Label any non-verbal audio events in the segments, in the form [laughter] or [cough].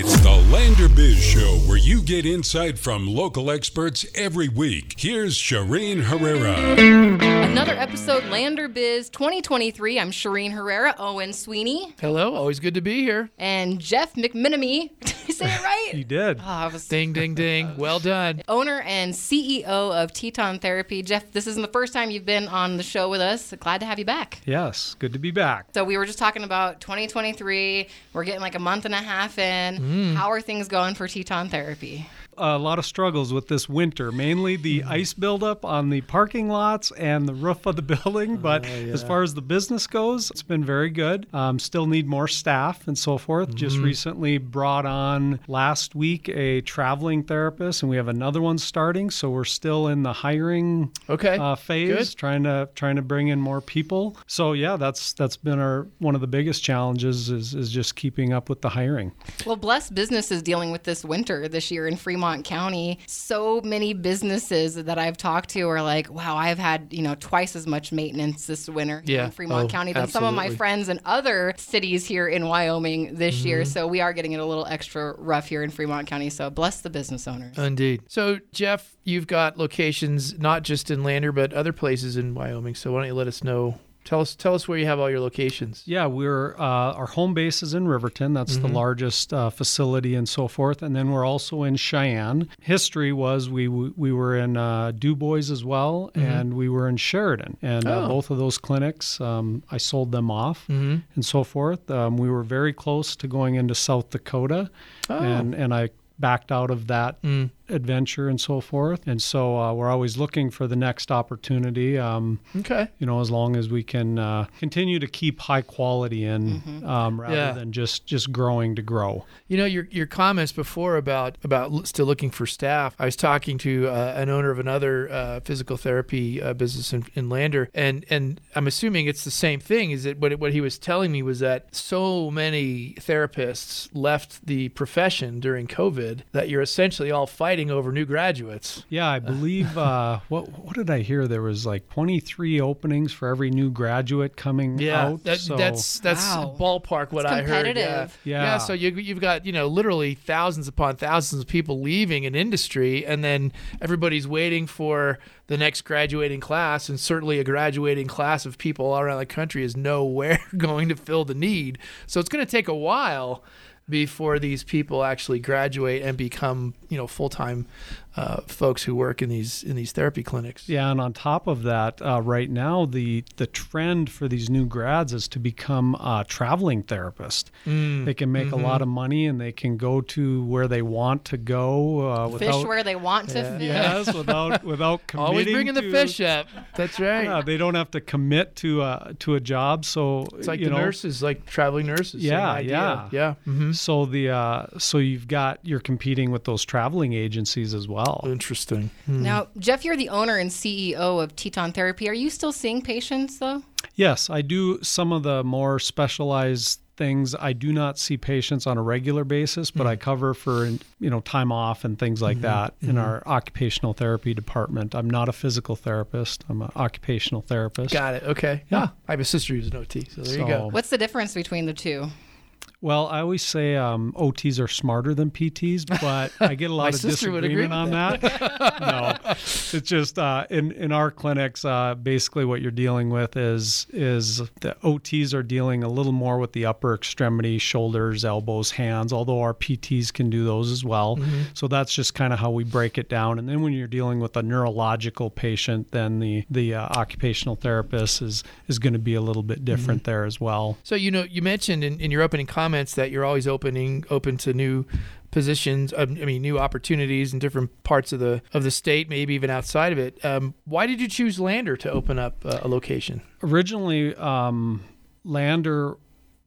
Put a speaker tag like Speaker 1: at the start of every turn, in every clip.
Speaker 1: It's the Lander Biz Show where you get insight from local experts every week. Here's Shireen Herrera.
Speaker 2: Another episode, Lander Biz 2023. I'm Shireen Herrera, Owen Sweeney,
Speaker 3: Hello, always good to be here.
Speaker 2: and Jeff McMenamy. [laughs] Did I say it right?
Speaker 4: You did.
Speaker 2: Oh, was
Speaker 3: Ding, ding, ding. Well done.
Speaker 2: owner and CEO of Teton Therapy. Jeff, this isn't the first time you've been on the show with us. Glad to have you back.
Speaker 4: Yes, good to be back.
Speaker 2: So we were just talking about 2023. We're getting like a month and a half in.
Speaker 4: Mm.
Speaker 2: How are things going for Teton Therapy?
Speaker 4: A lot of struggles with this winter, mainly the ice buildup on the parking lots and the roof of the building. But as far as the business goes, it's been very good. Um, still need more staff and so forth. Just recently brought on last week a traveling therapist, and we have another one starting. So we're still in the hiring
Speaker 3: Okay.
Speaker 4: uh, phase,
Speaker 3: Good.
Speaker 4: trying to trying to bring in more people. So yeah, that's that's been our one of the biggest challenges is is just keeping up with the hiring.
Speaker 2: Well, Blessed Business is dealing with this winter this year in Fremont County. So many businesses that I've talked to are like, wow, I've had, you know, twice as much maintenance this winter
Speaker 3: Yeah.
Speaker 2: in Fremont
Speaker 3: Oh,
Speaker 2: County than some of my friends in other cities here in Wyoming this year.
Speaker 3: Mm-hmm.
Speaker 2: So we are getting it a little extra rough here in Fremont County. So bless the business owners.
Speaker 3: Indeed. So, Jeff, you've got locations not just in Lander, but other places in Wyoming. So, why don't you let us know? Tell us, tell us where you have all your locations.
Speaker 4: Yeah, we're uh, our home base is in Riverton. That's the largest uh, facility and so forth. And then we're also in Cheyenne. History was we we were in uh, Dubois as well, and we were in Sheridan. And uh,
Speaker 3: Oh.
Speaker 4: both of those clinics, um, I sold them off
Speaker 3: Mhm.
Speaker 4: and so forth. Um, we were very close to going into South Dakota,
Speaker 3: Oh.
Speaker 4: and and I backed out of that
Speaker 3: Mm.
Speaker 4: Adventure and so forth. And so uh, we're always looking for the next opportunity. Um,
Speaker 3: Okay.
Speaker 4: you know, as long as we can uh, continue to keep high quality in, um, rather
Speaker 3: Yeah.
Speaker 4: than just just growing to grow.
Speaker 3: You know your your comments before about about still looking for staff. I was talking to uh, an owner of another uh, physical therapy uh, business in, in Lander, and and I'm assuming it's the same thing. Is it what what he was telling me was that so many therapists left the profession during COVID that you're essentially all fighting over new graduates.
Speaker 4: Yeah, I believe. Uh, [laughs] what what did I hear? There was like 23 openings for every new graduate coming
Speaker 3: Yeah,
Speaker 4: out.
Speaker 3: that,
Speaker 4: so,
Speaker 3: that's that's
Speaker 2: Wow.
Speaker 3: ballpark what
Speaker 2: It's
Speaker 3: I heard. Yeah.
Speaker 2: competitive.
Speaker 4: Yeah.
Speaker 3: So you you've got you know literally thousands upon thousands of people leaving an industry, and then everybody's waiting for the next graduating class, and certainly a graduating class of people all around the country is nowhere [laughs] going to fill the need. So it's going to take a while before these people actually graduate and become you know full time uh, folks who work in these in these therapy clinics.
Speaker 4: Yeah, and on top of that, uh, right now the the trend for these new grads is to become a traveling therapist.
Speaker 3: Mm.
Speaker 4: They can make a lot of money and they can go to where they want to go uh,
Speaker 2: Fish where they want to fish.
Speaker 4: yes, without [laughs] without committing.
Speaker 3: Always bringing the fish up. That's right.
Speaker 4: Yeah, they don't have to commit to a to a job. So
Speaker 3: It's like
Speaker 4: you
Speaker 3: the
Speaker 4: know,
Speaker 3: nurses, like traveling nurses. same
Speaker 4: Yeah,
Speaker 3: idea.
Speaker 4: yeah.
Speaker 3: yeah. hmm
Speaker 4: So the uh, so you've got you're competing with those traveling agencies as well.
Speaker 3: Interesting. Hmm.
Speaker 2: Now, Jeff, you're the owner and CEO of Teton Therapy. Are you still seeing patients though?
Speaker 4: Yes, I do some of the more specialized things. I do not see patients on a regular basis, but I mm-hmm. cover for you know time off and things like mm-hmm. that in mm-hmm. our occupational therapy department. I'm not a physical therapist. I'm an occupational therapist.
Speaker 3: Got it. Okay.
Speaker 4: Yeah.
Speaker 3: Ah, I have a sister who's an OT, so there you go.
Speaker 2: What's the difference between the two?
Speaker 4: Well, I always say um, OTs are smarter than PTs, but I get a [laughs] lot of
Speaker 3: sister would agree
Speaker 4: disagreement on that. no, it's just uh, in in our clinics, uh, basically what you're dealing with is is the OTs are dealing a little more with the upper extremity, shoulders, elbows, hands. Although our PTs can do those as well.
Speaker 3: Mm-hmm.
Speaker 4: So that's just kind of how we break it down. And then when you're dealing with a neurological patient, then the the uh, occupational therapist is is going to be a little bit different
Speaker 3: Mm-hmm.
Speaker 4: there as well.
Speaker 3: So you know, you mentioned in, in your opening comments that you're always opening open to new positions. um, I mean, new opportunities in different parts of the of the state, maybe even outside of it. Um, why did you choose Lander to open up uh, a location?
Speaker 4: originally um, lander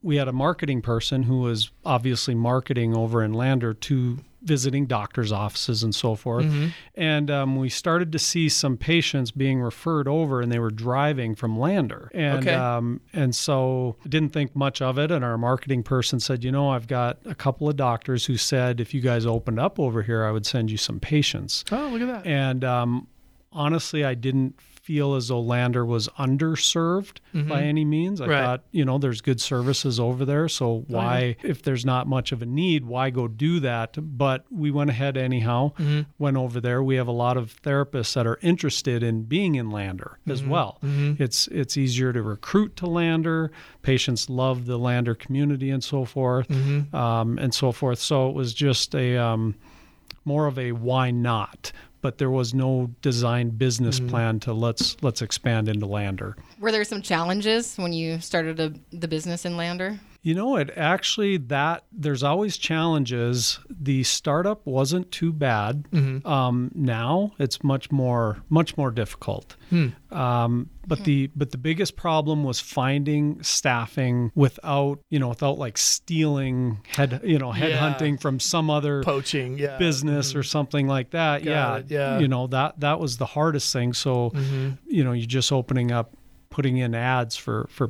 Speaker 4: we had a marketing person who was obviously marketing over in lander to visiting doctors offices and so forth. And um, we started to see some patients being referred over and they were driving from lander. And
Speaker 3: Okay.
Speaker 4: um, and so didn't think much of it. And our marketing person said you know i've got a couple of doctors who said if you guys opened up over here i would send you some patients.
Speaker 3: Oh, look at that.
Speaker 4: and um, honestly, I didn't feel as though Lander was underserved by any means. I
Speaker 3: Mm-hmm. Right.
Speaker 4: thought, you know, there's good services over there. So why, if there's not much of a need, why go do that? But we went ahead anyhow,
Speaker 3: Mm-hmm.
Speaker 4: went over there. We have a lot of therapists that are interested in being in Lander
Speaker 3: Mm-hmm.
Speaker 4: as well. It's it's easier to recruit to Lander. Patients love the Lander community and so forth,
Speaker 3: Mm-hmm.
Speaker 4: um, and so forth. So it was just a um, more of a why not. But there was no design business
Speaker 3: Mm-hmm.
Speaker 4: plan to let's let's expand into Lander.
Speaker 2: Were there some challenges when you started a, the business in Lander?
Speaker 4: You know, it actually that there's always challenges. The startup wasn't too bad. Um, now it's much more much more difficult. Um, but the but the biggest problem was finding staffing without you know without like stealing head you know
Speaker 3: Yeah.
Speaker 4: headhunting from some other
Speaker 3: Poaching, yeah.
Speaker 4: business or something like that. yeah,
Speaker 3: it, yeah. Mm-hmm.
Speaker 4: You know that that was the hardest thing. So, you know, you're just opening up, putting in ads for for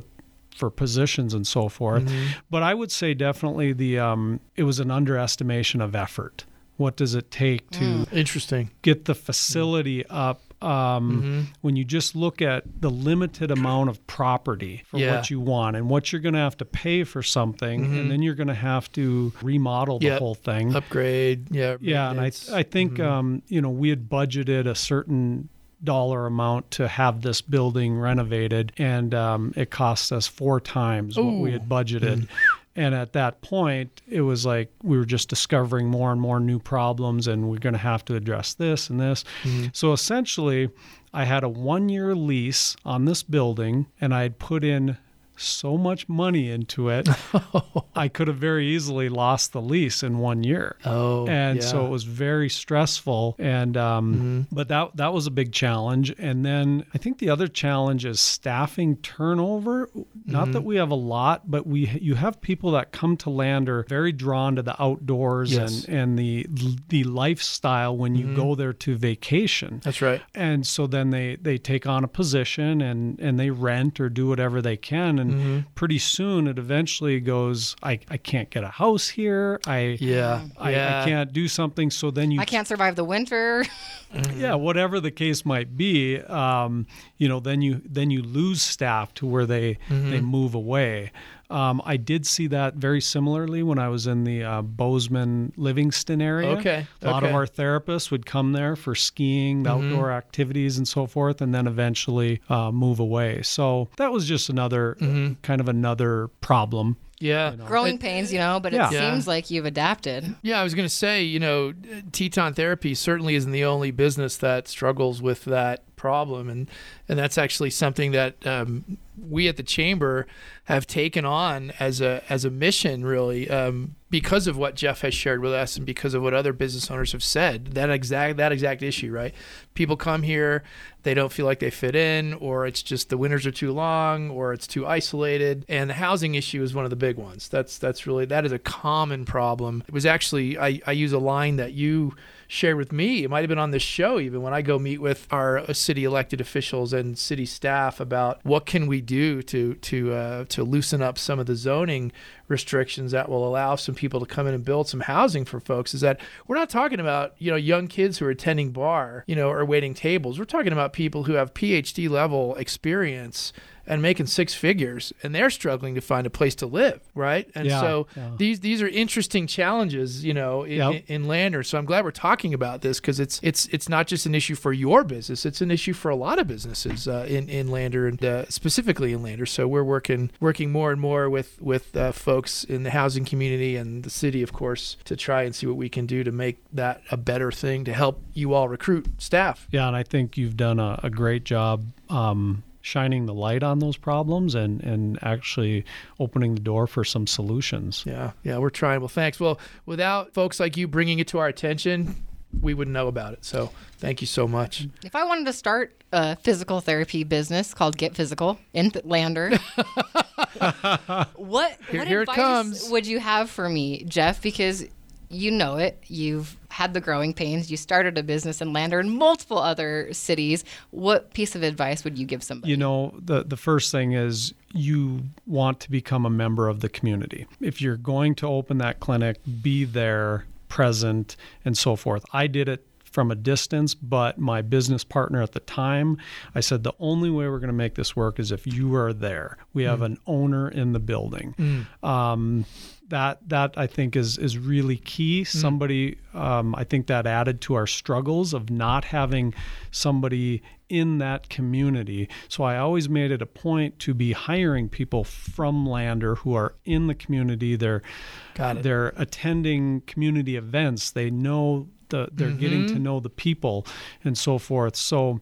Speaker 4: for positions and so forth.
Speaker 3: Mm-hmm.
Speaker 4: But I would say definitely the um, it was an underestimation of effort. What does it take to
Speaker 3: Mm. Interesting.
Speaker 4: get the facility up? Um,
Speaker 3: Mm-hmm.
Speaker 4: When you just look at the limited amount of property for
Speaker 3: Yeah.
Speaker 4: what you want and what you're going to have to pay for something, and then you're going to have to remodel the
Speaker 3: Mm-hmm. Yep.
Speaker 4: whole thing
Speaker 3: Upgrade, yeah.
Speaker 4: yeah and i i think um you know we had budgeted a certain dollar amount to have this building renovated and um it cost us four times what we had budgeted. And at that point it was like we were just discovering more and more new problems and we're going to have to address this and this. So essentially i had a one year lease on this building and i had put in so much money into it [laughs] i could have very easily lost the lease in one year.
Speaker 3: Oh,
Speaker 4: and so it was very stressful. And um, mm-hmm. but that that was a big challenge. And then i think the other challenge is staffing turnover. Not that mm-hmm. we have a lot but we you have people that come to land lander very drawn to the outdoors
Speaker 3: Yes.
Speaker 4: and and the the lifestyle when you go mm-hmm. there to vacation.
Speaker 3: That's right.
Speaker 4: and so then they they take on a position and and they rent or do whatever they can and
Speaker 3: Mm-hmm.
Speaker 4: pretty soon it eventually goes i i can't get a house here i
Speaker 3: Yeah.
Speaker 4: I,
Speaker 3: yeah.
Speaker 4: I can't do something. So then you,
Speaker 2: I can't survive the winter. [laughs]
Speaker 4: yeah, whatever the case might be, um, you know, then you then you lose staff to where they
Speaker 3: Mm-hmm.
Speaker 4: they move away. Um, I did see that very similarly when I was in the uh, Bozeman, Livingston area.
Speaker 3: Okay,
Speaker 4: a lot of
Speaker 3: okay. Mm-hmm.
Speaker 4: our therapists would come there for skiing, the outdoor activities, and so forth, and then eventually uh, move away. So that was just another
Speaker 3: Mm-hmm.
Speaker 4: kind of another problem.
Speaker 3: Yeah.
Speaker 2: Growing pains, you know, but
Speaker 4: Yeah.
Speaker 2: it
Speaker 3: Yeah.
Speaker 2: seems like you've adapted.
Speaker 3: Yeah, I was going to say, you know, Teton Therapy certainly isn't the only business that struggles with that problem, and and that's actually something that um, we at the chamber have taken on as a as a mission, really, um, because of what Jeff has shared with us, and because of what other business owners have said. That exact that exact issue, right? People come here, they don't feel like they fit in, or it's just the winters are too long, or it's too isolated, and the housing issue is one of the big ones. That's that's really that is a common problem. It was actually I, I use a line that you shared with me. It might have been on this show even when I go meet with our uh, city elected officials and city staff about what can we do to to uh, to loosen up some of the zoning restrictions that will allow some people to come in and build some housing for folks. Is that we're not talking about you know young kids who are attending bar you know or waiting tables. We're talking about people who have PhD level experience and making six figures and they're struggling to find a place to live right and
Speaker 4: Yeah,
Speaker 3: so
Speaker 4: yeah.
Speaker 3: these these are interesting challenges you know in,
Speaker 4: Yep.
Speaker 3: in, in Lander so I'm glad we're talking about this because it's it's it's not just an issue for your business it's an issue for a lot of businesses uh, in in Lander and uh, specifically in Lander so we're working working more and more with with uh, folks in the housing community and the city of course to try and see what we can do to make that a better thing to help you all recruit staff
Speaker 4: Yeah, and I think you've done a, a great job um, shining the light on those problems and, and actually opening the door for some solutions.
Speaker 3: Yeah, yeah, we're trying. Well, thanks. Well, without folks like you bringing it to our attention, we wouldn't know about it. So, thank you so much.
Speaker 2: If I wanted to start a physical therapy business called Get Physical in Th- Lander, [laughs] what,
Speaker 3: Here-
Speaker 2: what
Speaker 3: here it
Speaker 2: advice
Speaker 3: comes.
Speaker 2: would you have for me, Jeff? Because you know it. You've had the growing pains. You started a business in Lander and multiple other cities. What piece of advice would you give somebody?
Speaker 4: You know, the, the first thing is you want to become a member of the community. If you're going to open that clinic, be there, present, and so forth. I did it from a distance, but my business partner at the time, I said the only way we're going to make this work is if you are there. We have an owner in the building. Um, that that I think is is really key. Somebody, um, I think that added to our struggles of not having somebody in that community. So I always made it a point to be hiring people from Lander who are in the community. They're they're attending community events. They know the they're getting to know the people and so forth. So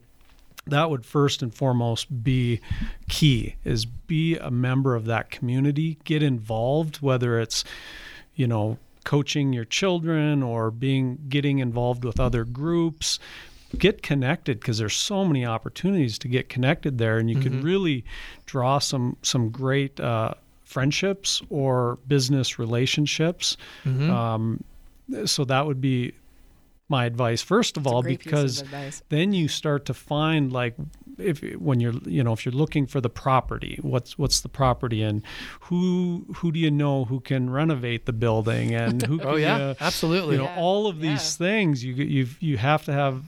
Speaker 4: that would first and foremost be key is be a member of that community get involved whether it's you know coaching your children or being getting involved with other groups. Get connected because there's so many opportunities to get connected there and you can really draw some some great uh, friendships or business relationships. Um, so that would be my advice first of
Speaker 2: That's
Speaker 4: all
Speaker 2: piece of
Speaker 4: because then you start to find like if when you're you know if you're looking for the property what's what's the property and who who do you know who can renovate the building and [laughs] who
Speaker 3: Oh
Speaker 4: can,
Speaker 3: yeah,
Speaker 4: uh,
Speaker 3: absolutely.
Speaker 4: you know
Speaker 2: Yeah,
Speaker 4: all of
Speaker 2: yeah.
Speaker 4: these things you you you have to have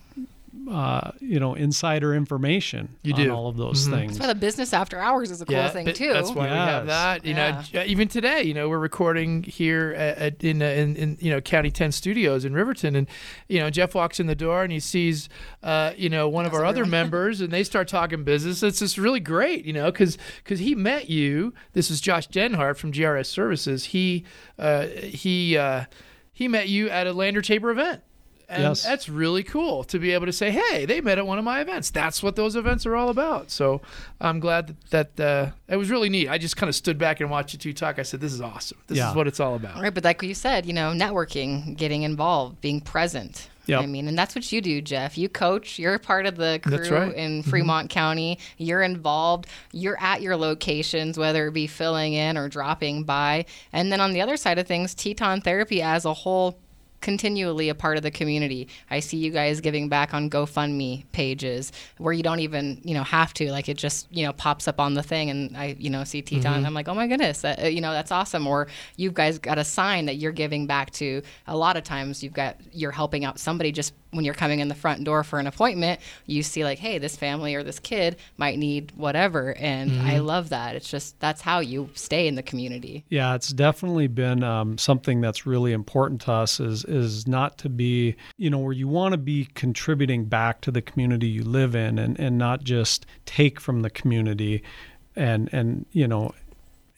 Speaker 4: uh, you know insider information
Speaker 3: You
Speaker 4: on
Speaker 3: do.
Speaker 4: all of those
Speaker 3: Mhm.
Speaker 4: things
Speaker 2: That's why the business after hours is a cool thing
Speaker 3: but
Speaker 2: too.
Speaker 3: That's why we have that. You know,
Speaker 2: Yeah.
Speaker 3: j- even today, you know, we're recording here at, at, in, uh, in in you know County Ten Studios in Riverton, and you know Jeff walks in the door and he sees, uh, you know, one of our other
Speaker 2: everyone? [laughs]
Speaker 3: members, and they start talking business. It's just really great, you know, because because he met you. This is Josh Denhart from GRS Services. He uh, he uh, he met you at a Lander Tabor event. And
Speaker 4: Yes.
Speaker 3: that's really cool to be able to say, "Hey, they met at one of my events." That's what those events are all about. So I'm glad that, that uh, it was really neat. I just kind of stood back and watched you two talk. I said, "This is awesome. This
Speaker 4: Yeah.
Speaker 3: is what it's all about."
Speaker 2: Right, but like you said, you know, networking, getting involved, being present.
Speaker 4: Yep.
Speaker 2: I mean, and that's what you do, Jeff. You coach. You're part of the crew
Speaker 3: That's right. Mm-hmm.
Speaker 2: in Fremont County. You're involved. You're at your locations, whether it be filling in or dropping by. And then on the other side of things, Teton Therapy as a whole continually a part of the community. I see you guys giving back on GoFundMe pages where you don't even, you know, have to. Like it just, you know, pops up on the thing and I, you know, see Teton.
Speaker 3: Mm-hmm.
Speaker 2: I'm like, oh my goodness, that, uh, you know, that's awesome. Or you guys got a sign that you're giving back to. A lot of times you've got, you're helping out somebody just when you're coming in the front door for an appointment, you see like, hey, this family or this kid might need whatever. And I
Speaker 3: Mm-hmm.
Speaker 2: love that. It's just, that's how you stay in the community.
Speaker 4: Yeah, it's definitely been um, something that's really important to us. Is is not to be, you know, where you want to be contributing back to the community you live in, and and not just take from the community, and and you know,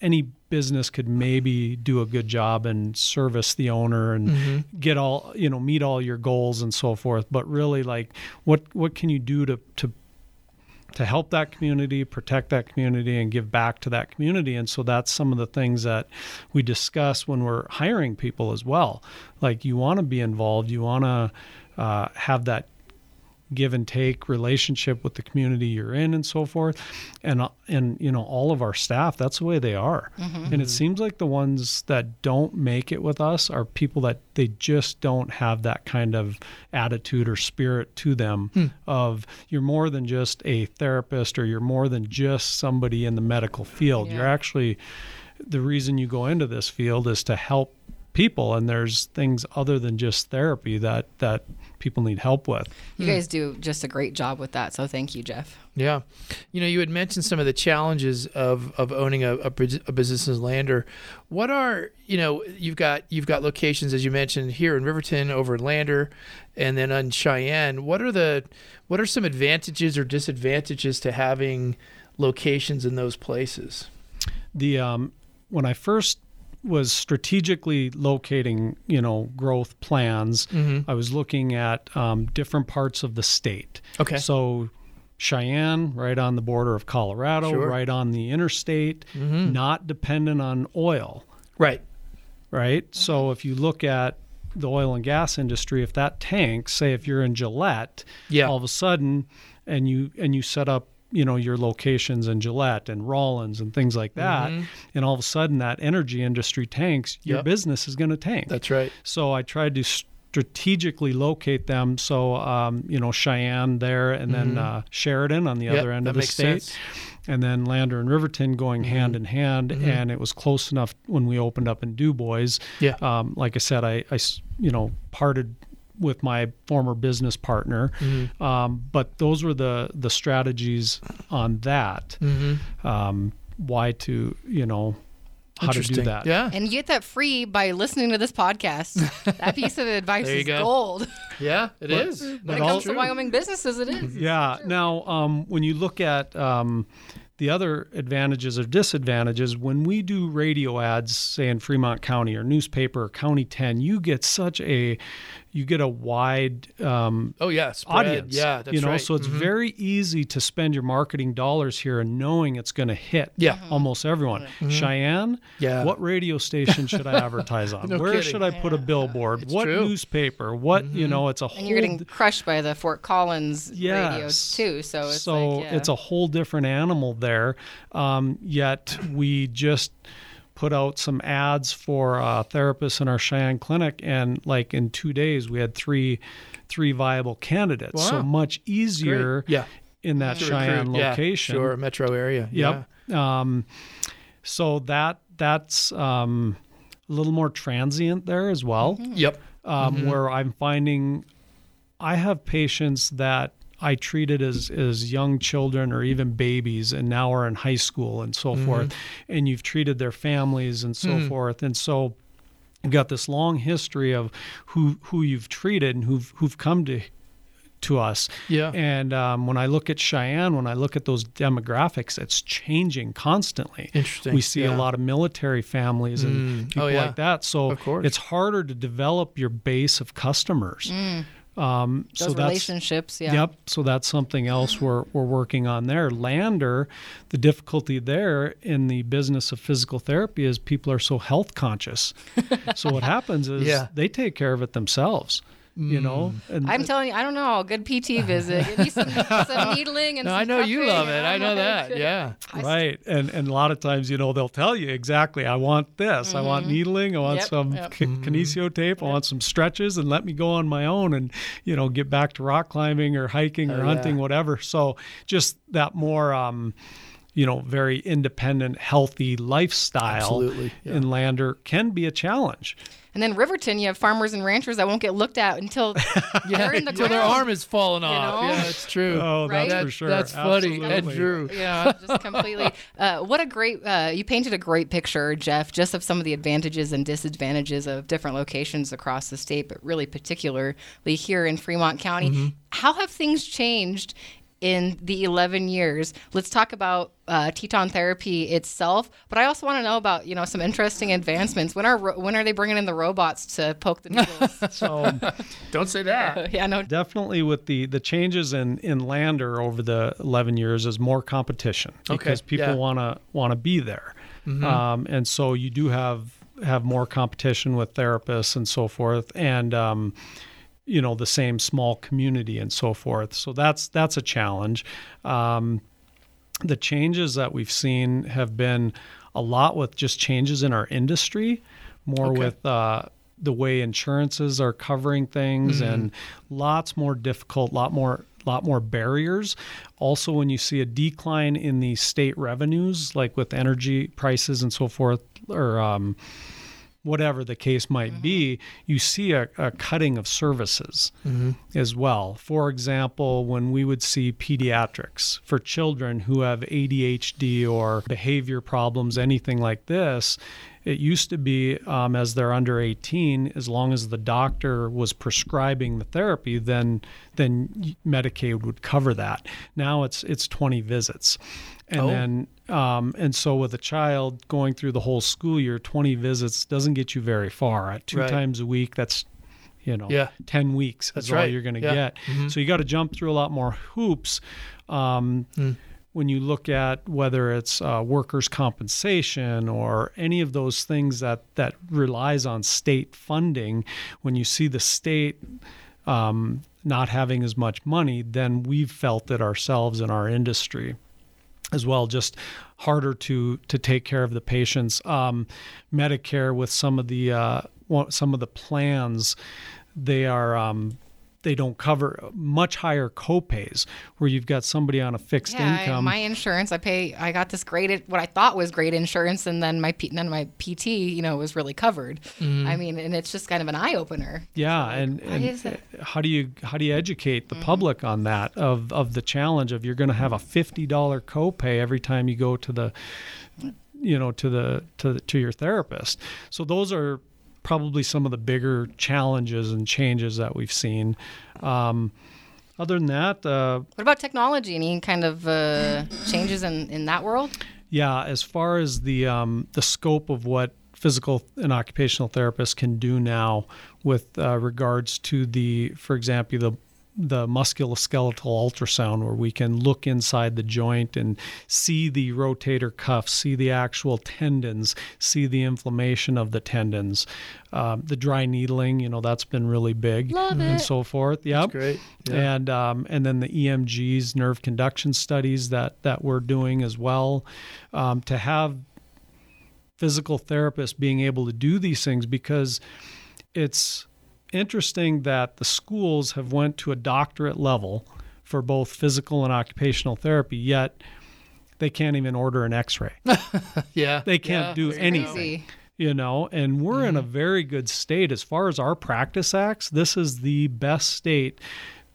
Speaker 4: any business could maybe do a good job and service the owner and mm-hmm. get all you know meet all your goals and so forth. But really, like, what what can you do to to to help that community, protect that community, and give back to that community. And so that's some of the things that we discuss when we're hiring people as well. Like you want to be involved, you want to uh, have that give and take relationship with the community you're in and so forth. And uh, and you know all of our staff that's the way they are. Mm-hmm. And it mm-hmm. seems like the ones that don't make it with us are people that they just don't have that kind of attitude or spirit to them hmm. of you're more than just a therapist or you're more than just somebody in the medical field. You're actually the reason you go into this field is to help people. And there's things other than just therapy that that people need help with
Speaker 2: You guys do just a great job with that. So thank you, Jeff.
Speaker 3: Yeah, you know, you had mentioned some of the challenges of, of owning a, a, a business as Lander. What are you know you've got you've got locations as you mentioned here in Riverton, over in Lander, and then on Cheyenne. What are the what are some advantages or disadvantages to having locations in those places?
Speaker 4: the um, when I first was strategically locating, you know, growth plans,
Speaker 3: Mm-hmm.
Speaker 4: I was looking at um, different parts of the state.
Speaker 3: Okay.
Speaker 4: So Cheyenne, right on the border of Colorado,
Speaker 3: Sure.
Speaker 4: right on the interstate,
Speaker 3: Mm-hmm.
Speaker 4: not dependent on oil,
Speaker 3: Right.
Speaker 4: right? So if you look at the oil and gas industry, if that tanks, say if you're in Gillette,
Speaker 3: Yeah.
Speaker 4: all of a sudden, and you and you set up, you know, your locations in Gillette and Rawlins and things like that, and all of a sudden that energy industry tanks, your
Speaker 3: Yep.
Speaker 4: business is going to tank.
Speaker 3: That's right.
Speaker 4: So I tried to strategically locate them. So um, you know Cheyenne there, and then uh, Sheridan on the
Speaker 3: Yep,
Speaker 4: other end of the state,
Speaker 3: sense.
Speaker 4: and then Lander and Riverton going
Speaker 3: Mm-hmm.
Speaker 4: hand in hand. And it was close enough when we opened up in Dubois.
Speaker 3: Yeah.
Speaker 4: Um, like I said, I, I, you know parted with my former business partner.
Speaker 3: Mm-hmm.
Speaker 4: Um, but those were the the strategies on that.
Speaker 3: Mm-hmm.
Speaker 4: Um, why to you know how to do that.
Speaker 3: Yeah.
Speaker 2: And you get that free by listening to this podcast. that piece of [laughs] advice is
Speaker 3: go.
Speaker 2: gold.
Speaker 3: Yeah, it is.
Speaker 2: When
Speaker 4: But
Speaker 2: it
Speaker 4: all-
Speaker 2: comes to Wyoming businesses, it is.
Speaker 4: Yeah. Now, um, when you look at um, the other advantages or disadvantages, when we do radio ads, say in Fremont County or newspaper or County 10, you get such a you get a wide um,
Speaker 3: Oh yeah, spread.
Speaker 4: audience.
Speaker 3: Yeah, that's
Speaker 4: you know,
Speaker 3: right.
Speaker 4: so it's
Speaker 3: Mhm.
Speaker 4: very easy to spend your marketing dollars here and knowing it's going to hit
Speaker 3: Yeah.
Speaker 4: almost everyone. Cheyenne,
Speaker 3: Yeah.
Speaker 4: what radio station should I advertise on? [laughs]
Speaker 3: No
Speaker 4: Where
Speaker 3: kidding.
Speaker 4: should I put a billboard? what
Speaker 3: true.
Speaker 4: newspaper? What you know? It's a whole
Speaker 2: And you're getting crushed by the Fort Collins radio
Speaker 4: Yes.
Speaker 2: too. So it's
Speaker 4: so
Speaker 2: like, yeah.
Speaker 4: it's a whole different animal there. Um, yet we just put out some ads for uh, therapists in our Cheyenne clinic, and like in two days we had three three viable candidates. So much easier
Speaker 3: Great. Yeah.
Speaker 4: in that
Speaker 3: To
Speaker 4: Cheyenne
Speaker 3: recruit. Yeah,
Speaker 4: location.
Speaker 3: Sure, metro area.
Speaker 4: Yep. Um, so that that's um, a little more transient there as well
Speaker 3: Yeah. Yep.
Speaker 4: um, where I'm finding I have patients that I treated as, as young children or even babies and now are in high school and so forth. And you've treated their families and so forth. And so you've got this long history of who, who you've treated and who've, who've come to to us.
Speaker 3: Yeah.
Speaker 4: And um, when I look at Cheyenne, when I look at those demographics, it's changing constantly.
Speaker 3: Interesting.
Speaker 4: We see
Speaker 3: Yeah.
Speaker 4: a lot of military families and
Speaker 3: Mm.
Speaker 4: people
Speaker 3: Oh, yeah.
Speaker 4: like that. So
Speaker 3: Of course.
Speaker 4: it's harder to develop your base of customers. Um, so
Speaker 2: those
Speaker 4: that's
Speaker 2: relationships. Yeah.
Speaker 4: Yep. So that's something else we're, we're working on there. Lander, the difficulty there in the business of physical therapy is people are so health conscious. [laughs] so what happens is
Speaker 3: Yeah.
Speaker 4: they take care of it themselves. You know, mm. and
Speaker 2: I'm telling you, I don't know. A good PT [laughs] visit. Give me some, some [laughs] needling and
Speaker 3: No,
Speaker 2: some
Speaker 3: I know you love it. I know that. [laughs] Yeah.
Speaker 4: right and and a lot of times you know they'll tell you exactly i want this i want mm-hmm. needling i want
Speaker 2: Yep,
Speaker 4: some
Speaker 2: yep.
Speaker 4: ki- mm-hmm. kinesio tape i want some stretches and let me go on my own and you know get back to rock climbing or hiking or
Speaker 3: Oh,
Speaker 4: hunting
Speaker 3: yeah.
Speaker 4: whatever so just that more um you know very independent healthy lifestyle
Speaker 3: Absolutely, yeah.
Speaker 4: in lander can be a challenge
Speaker 2: And then Riverton, you have farmers and ranchers that won't get looked at until [laughs] they're in the
Speaker 3: Until their arm is falling off.
Speaker 2: know?
Speaker 3: Yeah, it's true. [laughs]
Speaker 4: oh
Speaker 2: Right?
Speaker 4: that's for sure
Speaker 3: That's funny and
Speaker 4: Absolutely.
Speaker 3: true.
Speaker 2: Yeah, just completely. [laughs] Uh, what a great! Uh, you painted a great picture, Jeff, just of some of the advantages and disadvantages of different locations across the state, but really particularly here in Fremont County.
Speaker 3: Mm-hmm.
Speaker 2: How have things changed? In the 11 years, let's talk about uh, Teton therapy itself. But I also want to know about you know some interesting advancements. When are ro- when are they bringing in the robots to poke the needles? [laughs] [laughs]
Speaker 4: so
Speaker 3: Don't say that. [laughs]
Speaker 2: yeah, no,
Speaker 4: definitely with the the changes in in lander over the 11 years is more competition
Speaker 3: Okay,
Speaker 4: because people
Speaker 3: yeah. Mm-hmm.
Speaker 4: want to want to be there um, and so you do have have more competition with therapists and so forth and um, you know the same small community and so forth so that's that's a challenge um, the changes that we've seen have been a lot with just changes in our industry, more
Speaker 3: Okay.
Speaker 4: with uh, the way insurances are covering things, and lots more difficult, lot more lot more barriers. Also, when you see a decline in the state revenues, like with energy prices and so forth, or um, whatever the case might mm-hmm. be, you see a, a cutting of services mm-hmm. as well. For example, when we would see pediatrics for children who have ADHD or behavior problems, anything like this, it used to be um, as they're under 18, as long as the doctor was prescribing the therapy, then then Medicaid would cover that. Now it's it's 20 visits, and
Speaker 3: Oh.
Speaker 4: then um, and so with a child going through the whole school year, 20 visits doesn't get you very far. At two
Speaker 3: Right.
Speaker 4: times a week, that's you know
Speaker 3: Yeah.
Speaker 4: 10 weeks
Speaker 3: That's
Speaker 4: is all
Speaker 3: right.
Speaker 4: you're going to
Speaker 3: Yeah.
Speaker 4: get.
Speaker 3: Mhm.
Speaker 4: So you got to jump through a lot more hoops. Um,
Speaker 3: Mm.
Speaker 4: When you look at whether it's uh, workers' compensation or any of those things that, that relies on state funding, when you see the state um, not having as much money, then we've felt it ourselves in our industry as well just harder to to take care of the patients. Um, medicare with some of the uh, some of the plans they are um, they don't cover much higher copays where you've got somebody on a fixed
Speaker 2: Yeah, I-
Speaker 4: income.
Speaker 2: my insurance, I pay. I got this great, what I thought was great insurance, and then my P, of my PT, you know, was really covered. Mm-hmm. I mean, and it's just kind of an eye opener.
Speaker 4: yeah, and,
Speaker 2: why
Speaker 4: and
Speaker 2: is
Speaker 4: how do you how do you educate the mm-hmm. public on that of of the challenge of you're going to have a fifty dollar copay every time you go to the you know to the to the, to your therapist. So those are probably some of the bigger challenges and changes that we've seen. Um, other than that, uh,
Speaker 2: What about technology? Any kind of uh, changes in, in that world?
Speaker 4: Yeah, as far as the um, the scope of what physical and occupational therapists can do now with uh, regards to the, for example, the the musculoskeletal ultrasound where we can look inside the joint and see the rotator cuff, see the actual tendons, see the inflammation of the tendons. Um, the dry needling, you know, that's been really big
Speaker 2: Love
Speaker 4: and
Speaker 2: it.
Speaker 4: so forth. Yep.
Speaker 3: Great. Yeah.
Speaker 4: And um, and then the EMGs, nerve conduction studies that that we're doing as well, um, to have physical therapists being able to do these things because it's interesting that the schools have went to a doctorate level for both physical and occupational therapy yet they can't even order an x-ray [laughs]
Speaker 3: yeah.
Speaker 4: they can't
Speaker 3: Yeah.
Speaker 4: do anything
Speaker 2: Crazy.
Speaker 4: you know and we're in a mm-hmm. very good state as far as our practice acts this is the best state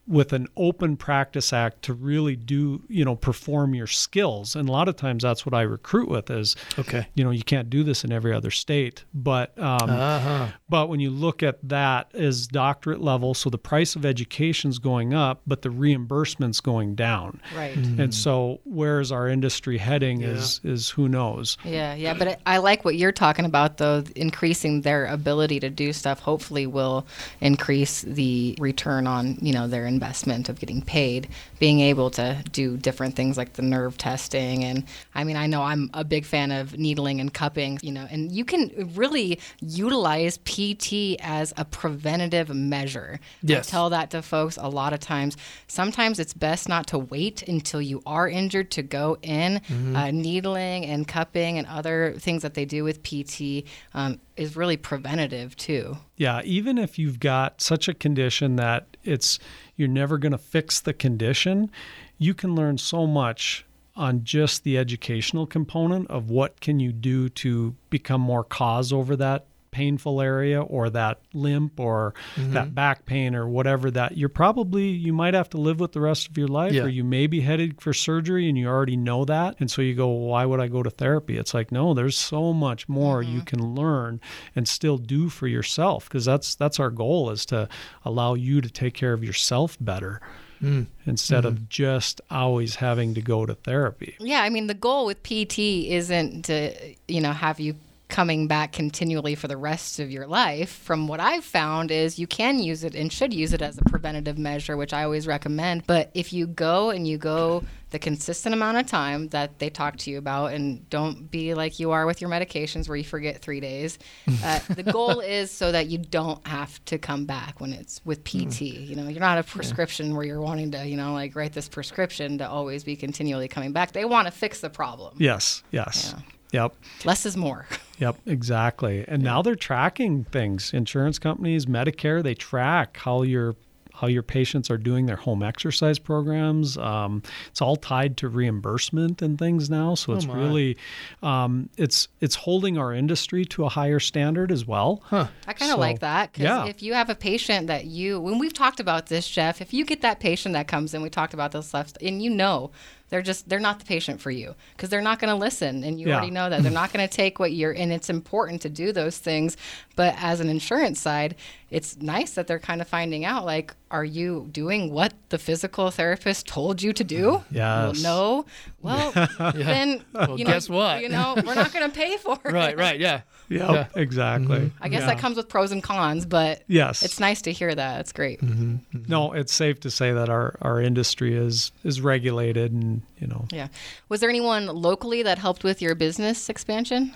Speaker 4: with an open practice act to really do you know perform your skills and a lot of times that's what i recruit with is
Speaker 3: Okay.
Speaker 4: you know you can't do this in every other state but um,
Speaker 3: Uh-huh.
Speaker 4: but when you look at that as doctorate level so the price of education's going up but the reimbursement's going down
Speaker 2: Right.
Speaker 4: and so where's our industry heading is is who knows
Speaker 2: Yeah, yeah, but I I like what you're talking about, though. Increasing their ability to do stuff hopefully will increase the return on you know their investment of getting paid. Being able to do different things like the nerve testing, and I mean, I know I'm a big fan of needling and cupping, you know, and you can really utilize PT as a preventative measure.
Speaker 3: Yes.
Speaker 2: I tell that to folks a lot of times. Sometimes it's best not to wait until you are injured to go in. Uh, needling and cupping and other things that they do with PT um, is really preventative too.
Speaker 4: Yeah, even if you've got such a condition that it's you're never going to fix the condition, you can learn so much on just the educational component of what can you do to become more cause over that painful area or that limp or mm-hmm. that back pain or whatever that you're probably you might have to live with the rest of your life
Speaker 3: Yeah.
Speaker 4: or you may be headed for surgery and you already know that. And so you go why would I go to therapy? It's like no there's so much more you mm-hmm. can learn and still do for yourself because that's that's our goal is to allow you to take care of yourself better mm. instead of mm-hmm. just always having to go to therapy.
Speaker 2: Yeah, I mean the goal with PT isn't to you know have you coming back continually for the rest of your life. From what I've found is you can use it and should use it as a preventative measure, which I always recommend. But if you go and you go the consistent amount of time that they talk to you about and don't be like you are with your medications where you forget three days [laughs] uh, the goal is so that you don't have to come back when it's with pt you know you're not a prescription where you're wanting to you know like write this prescription to always be continually coming back. They want to fix the problem.
Speaker 4: Yes yes yep
Speaker 2: less is more [laughs]
Speaker 4: Yep, exactly. And now they're tracking things. Insurance companies, Medicare, they track how your how your patients are doing their home exercise programs. Um, it's all tied to reimbursement and things now. So it's
Speaker 3: my.
Speaker 4: really um, it's it's holding our industry to a higher standard as well. Huh.
Speaker 2: I kind of
Speaker 4: So,
Speaker 2: like that because
Speaker 4: yeah.
Speaker 2: if you have a patient that you, when we've talked about this, Jeff, if you get that patient that comes in, we talked about this stuff, and you know they're just they're not the patient for you because they're not going to listen, and you
Speaker 4: Yeah.
Speaker 2: already know that they're not going to take what you're. And it's important to do those things, but as an insurance side, it's nice that they're kind of finding out like, are you doing what the physical therapist told you to do? [laughs] Well, no. [laughs] Well, then you know,
Speaker 3: guess what?
Speaker 2: You know, we're not going to pay for [laughs] it.
Speaker 3: Right, right, yeah.
Speaker 4: Yep, exactly. Mm-hmm.
Speaker 2: I guess
Speaker 4: Yeah.
Speaker 2: that comes with pros and cons, but
Speaker 4: Yes.
Speaker 2: it's nice to hear that. It's great. Mm-hmm. Mm-hmm.
Speaker 4: No, it's safe to say that our, our industry is is regulated and you know
Speaker 2: Yeah. Was there anyone locally that helped with your business expansion?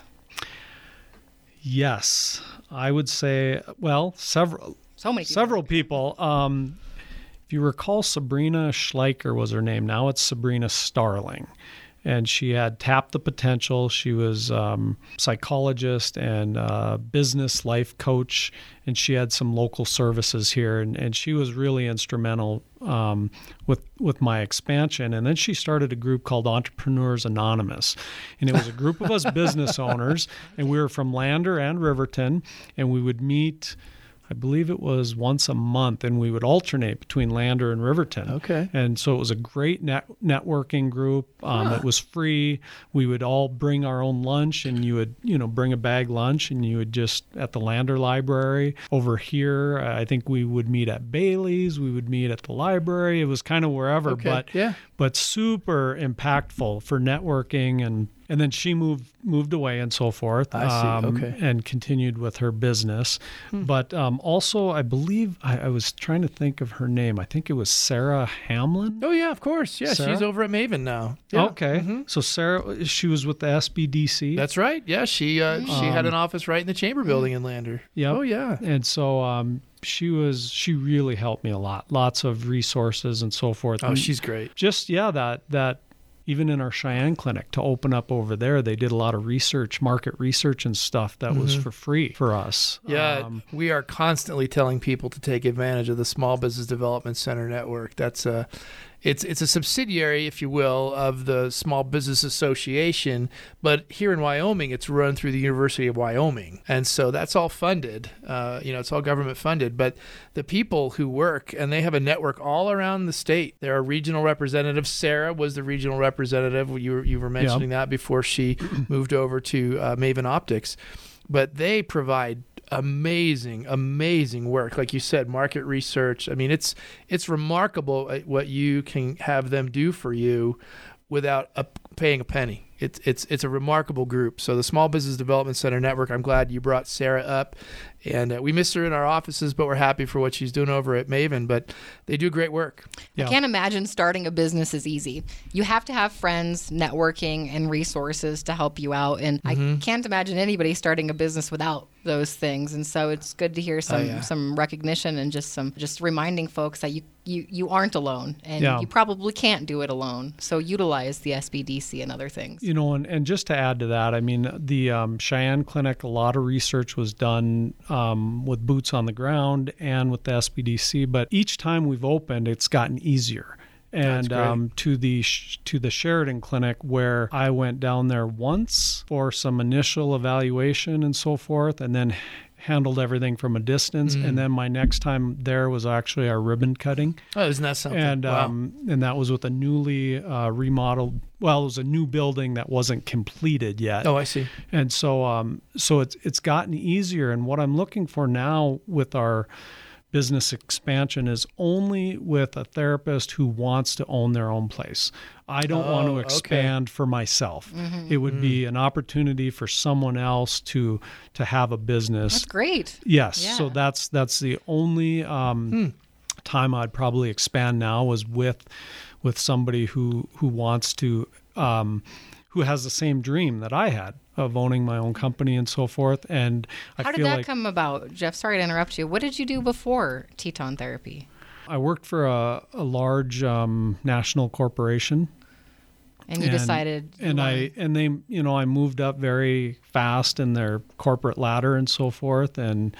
Speaker 4: yes, I would say well several
Speaker 2: So many people.
Speaker 4: several people. Um, if you recall, Sabrina Schleicher was her name. Now it's Sabrina Starling. And she had tapped the potential. She was um, psychologist and uh, business life coach, and she had some local services here, and, and she was really instrumental um, with with my expansion. And then she started a group called Entrepreneurs Anonymous, and it was a group of us [laughs] business owners, and we were from Lander and Riverton, and we would meet. I believe it was once a month, and we would alternate between Lander and Riverton.
Speaker 3: Okay.
Speaker 4: And so it was a great net networking group. Um, It was free. We would all bring our own lunch, and you would, you know, bring a bag lunch, and you would just at the Lander Library over here. I think we would meet at Bailey's. We would meet at the library. It was kind of wherever,
Speaker 3: Okay,
Speaker 4: but
Speaker 3: yeah.
Speaker 4: but super impactful for networking and and then she moved moved away and so forth
Speaker 3: I see,
Speaker 4: um,
Speaker 3: okay.
Speaker 4: and continued with her business
Speaker 3: Hmm.
Speaker 4: but um, also i believe I, I was trying to think of her name i think it was sarah hamlin
Speaker 3: Oh yeah, of course. Yeah,
Speaker 4: Sarah?
Speaker 3: she's over at Maven now. Yeah.
Speaker 4: okay so sarah she was with the sbdc
Speaker 3: That's right. Yeah, she uh, she had an office right in the chamber building in Lander.
Speaker 4: Yeah.
Speaker 3: Oh yeah.
Speaker 4: and so um, she was she really helped me a lot lots of resources and so forth
Speaker 3: Oh,
Speaker 4: And
Speaker 3: she's great.
Speaker 4: just yeah that that even in our Cheyenne clinic to open up over there they did a lot of research market research and stuff that was for free for us
Speaker 3: Mm-hmm. Yeah,
Speaker 4: Um,
Speaker 3: we are constantly telling people to take advantage of the Small Business Development Center network. That's a it's it's a subsidiary, if you will, of the Small Business Association, but here in Wyoming, it's run through the University of Wyoming, and so that's all funded. Uh, you know, it's all government funded. But the people who work and they have a network all around the state. There are regional representatives. Sarah was the regional representative. You were, you were mentioning that before she [clears throat] moved over to uh, Maven Optics, but they provide amazing amazing work. Like you said market research. I mean it's it's remarkable uh, what you can have them do for you without a, paying a penny. It's it's it's a remarkable group. So the small business development center network i'm glad you brought sarah up and uh, we miss her in our offices but we're happy for what she's doing over at maven but they do great work
Speaker 4: Yeah.
Speaker 2: I can't imagine starting a business is easy. You have to have friends, networking, and resources to help you out. And
Speaker 3: Mm-hmm.
Speaker 2: I can't imagine anybody starting a business without those things. And so it's good to hear some
Speaker 3: Oh, yeah.
Speaker 2: some recognition and just some just reminding folks that you you, you aren't alone and
Speaker 4: Yeah.
Speaker 2: you probably can't do it alone. So utilize the SBDC and other things.
Speaker 4: you know and, and just to add to that i mean the um, cheyenne clinic a lot of research was done um, with boots on the ground and with the sbdc but each time we've opened it's gotten easier. And um, to the sh- to the Sheridan Clinic where I went down there once for some initial evaluation and so forth, and then handled everything from a distance.
Speaker 3: Mm.
Speaker 4: And then my next time there was actually our ribbon cutting
Speaker 3: oh isn't that something
Speaker 4: and
Speaker 3: Wow.
Speaker 4: um, and that was with a newly uh, remodeled. Well, it was a new building that wasn't completed yet.
Speaker 3: oh i see
Speaker 4: And so, um, so it's it's gotten easier. And what I'm looking for now with our business expansion is only with a therapist who wants to own their own place. I don't want
Speaker 3: Oh,
Speaker 4: to
Speaker 3: okay.
Speaker 4: expand for myself. It would be an opportunity for someone else to to have a business
Speaker 2: That's great.
Speaker 4: Yes. So that's that's the only um, time I'd probably expand now was with with somebody who who wants to um, who has the same dream that I had of owning my own company and so forth. And I
Speaker 2: How did that
Speaker 4: like
Speaker 2: come about? Jeff, sorry to interrupt you. What did you do before Teton Therapy?
Speaker 4: I worked for a, a large um, national corporation
Speaker 2: And you
Speaker 4: and,
Speaker 2: decided you
Speaker 4: and I
Speaker 2: wanted-
Speaker 4: and they you know I moved up very fast in their corporate ladder and so forth and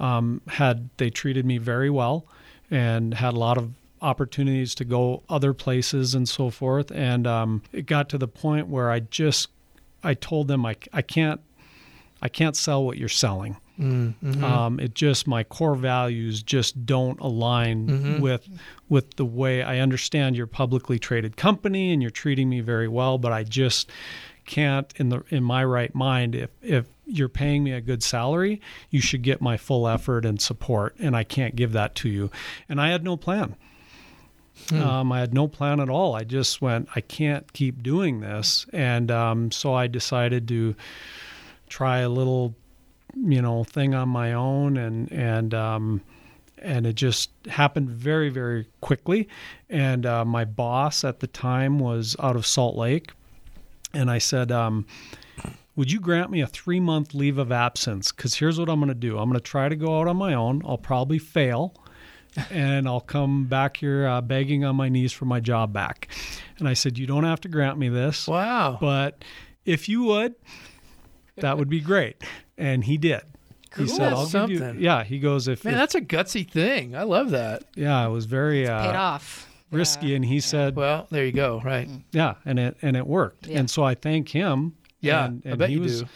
Speaker 4: um, had they treated me very well and had a lot of opportunities to go other places and so forth and um, it got to the point where I just I told them I, I can't I can't sell what you're selling um, it just my core values just don't align with with the way I understand you're publicly traded company and you're treating me very well, but I just can't in the in my right mind if if you're paying me a good salary, you should get my full effort and support, and I can't give that to you. And I had no plan. Um, I had no plan at all. I just went, I can't keep doing this, and um, so I decided to try a little you know thing on my own and and um and it just happened very very quickly. And uh, my boss at the time was out of salt lake. And i said um would you grant me a three month leave of absence? Because here's what i'm going to do. I'm going to try to go out on my own. I'll probably fail and I'll come back here uh, begging on my knees for my job back. And I said, You don't have to grant me this,
Speaker 3: Wow.
Speaker 4: but if you would, that would be great. And he did. He said,
Speaker 3: Cool.
Speaker 4: "I'll give you."
Speaker 3: Something.
Speaker 4: Yeah, he goes, "If,
Speaker 3: Man,
Speaker 4: if-
Speaker 3: that's a gutsy thing. I love that.
Speaker 4: yeah, it was very
Speaker 2: Paid
Speaker 4: uh,
Speaker 2: off.
Speaker 4: risky." And he said,
Speaker 3: Well, there you go. Right.
Speaker 4: "Yeah," and it and it worked.
Speaker 2: Yeah.
Speaker 4: And so I thank him.
Speaker 3: Yeah,
Speaker 4: and,
Speaker 3: I bet
Speaker 4: he
Speaker 3: you
Speaker 4: was,
Speaker 3: do.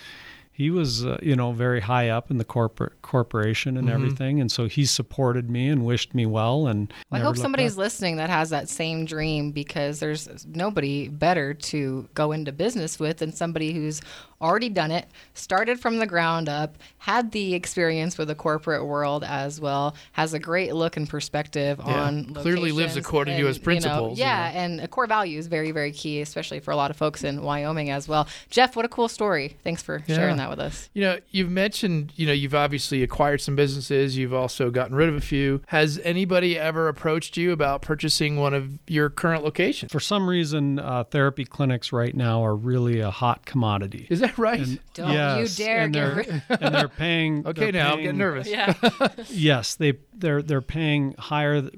Speaker 4: He was, uh, you know, very high up in the corporate corporation and
Speaker 3: Mm-hmm.
Speaker 4: everything, and so he supported me and wished me well. And
Speaker 2: I hope somebody's
Speaker 4: back.
Speaker 2: listening that has that same dream because there's nobody better to go into business with than somebody who's already done it, started from the ground up, had the experience with the corporate world as well, has a great look and perspective
Speaker 3: Yeah.
Speaker 2: on
Speaker 3: Clearly lives
Speaker 2: locations
Speaker 3: according to
Speaker 2: and,
Speaker 3: his
Speaker 2: you know,
Speaker 3: principles, you
Speaker 2: yeah,
Speaker 3: know.
Speaker 2: and a core value is very, very key, especially for a lot of folks in Wyoming as well. Jeff, what a cool story. Thanks for
Speaker 3: Yeah.
Speaker 2: sharing that with us.
Speaker 3: You know, you've mentioned, you know, you've obviously acquired some businesses. You've also gotten rid of a few. Has anybody ever approached you about purchasing one of your current locations?
Speaker 4: For some reason, uh, therapy clinics right now are really a hot commodity.
Speaker 3: Is that [laughs] right?
Speaker 2: Don't you dare
Speaker 4: and
Speaker 2: get
Speaker 4: they're,
Speaker 2: rid-
Speaker 4: and they're paying. [laughs]
Speaker 3: okay,
Speaker 4: they're
Speaker 3: now I'm getting nervous.
Speaker 2: Yeah. [laughs]
Speaker 4: Yes, they they're they're paying higher th-